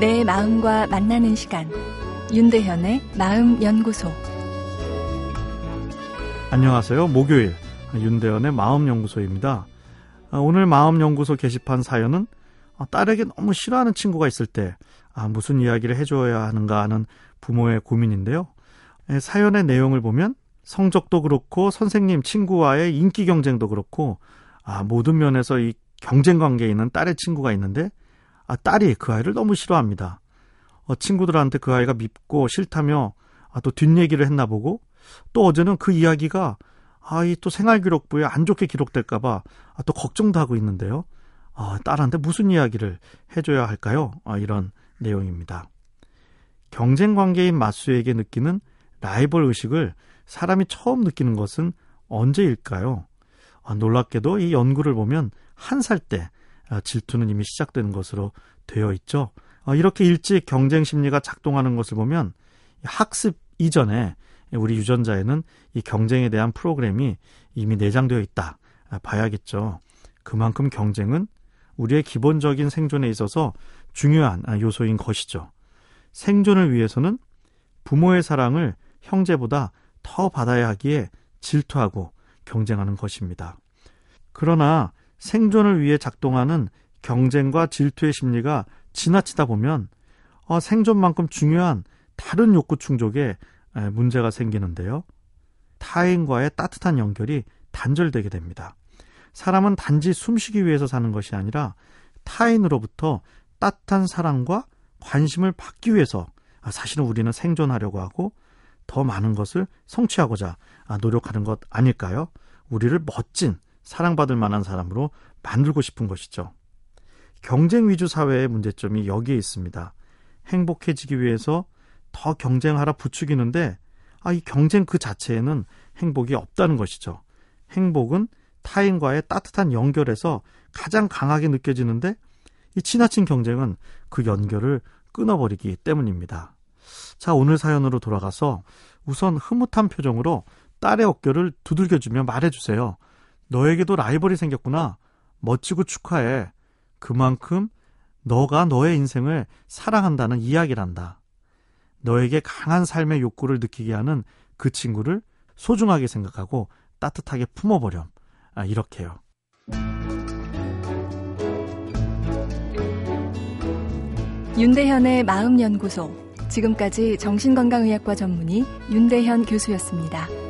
내 마음과 만나는 시간 윤대현의 마음연구소 안녕하세요. 목요일 윤대현의 마음연구소입니다. 아, 오늘 마음연구소 게시판 사연은 아, 딸에게 너무 싫어하는 친구가 있을 때 아, 무슨 이야기를 해줘야 하는가 하는 부모의 고민인데요. 사연의 내용을 보면 성적도 그렇고 선생님 친구와의 인기 경쟁도 그렇고 아, 모든 면에서 이 경쟁 관계에 있는 딸의 친구가 있는데 아, 딸이 그 아이를 너무 싫어합니다. 어, 친구들한테 그 아이가 밉고 싫다며 아, 또 뒷얘기를 했나 보고 또 어제는 그 이야기가 아, 이 또 생활기록부에 안 좋게 기록될까봐 아, 또 걱정도 하고 있는데요. 아, 딸한테 무슨 이야기를 해줘야 할까요? 아, 이런 내용입니다. 경쟁 관계인 마수에게 느끼는 라이벌 의식을 사람이 처음 느끼는 것은 언제일까요? 아, 놀랍게도 이 연구를 보면 한 살때 아, 질투는 이미 시작되는 것으로 되어 있죠. 아, 이렇게 일찍 경쟁 심리가 작동하는 것을 보면 학습 이전에 우리 유전자에는 이 경쟁에 대한 프로그램이 이미 내장되어 있다 아, 봐야겠죠. 그만큼 경쟁은 우리의 기본적인 생존에 있어서 중요한 요소인 것이죠. 생존을 위해서는 부모의 사랑을 형제보다 더 받아야 하기에 질투하고 경쟁하는 것입니다. 그러나 생존을 위해 작동하는 경쟁과 질투의 심리가 지나치다 보면 어, 생존만큼 중요한 다른 욕구 충족에 문제가 생기는데요. 타인과의 따뜻한 연결이 단절되게 됩니다. 사람은 단지 숨쉬기 위해서 사는 것이 아니라 타인으로부터 따뜻한 사랑과 관심을 받기 위해서 아, 사실은 우리는 생존하려고 하고 더 많은 것을 성취하고자 아, 노력하는 것 아닐까요? 우리를 멋진 사랑받을 만한 사람으로 만들고 싶은 것이죠. 경쟁 위주 사회의 문제점이 여기에 있습니다. 행복해지기 위해서 더 경쟁하라 부추기는데 아, 이 경쟁 그 자체에는 행복이 없다는 것이죠. 행복은 타인과의 따뜻한 연결에서 가장 강하게 느껴지는데 이 지나친 경쟁은 그 연결을 끊어버리기 때문입니다. 자, 오늘 사연으로 돌아가서 우선 흐뭇한 표정으로 딸의 어깨를 두들겨주며 말해주세요. 너에게도 라이벌이 생겼구나. 멋지고 축하해. 그만큼 너가 너의 인생을 사랑한다는 이야기란다. 너에게 강한 삶의 욕구를 느끼게 하는 그 친구를 소중하게 생각하고 따뜻하게 품어보렴. 아, 이렇게요. 윤대현의 마음연구소. 지금까지 정신건강의학과 전문의 윤대현 교수였습니다.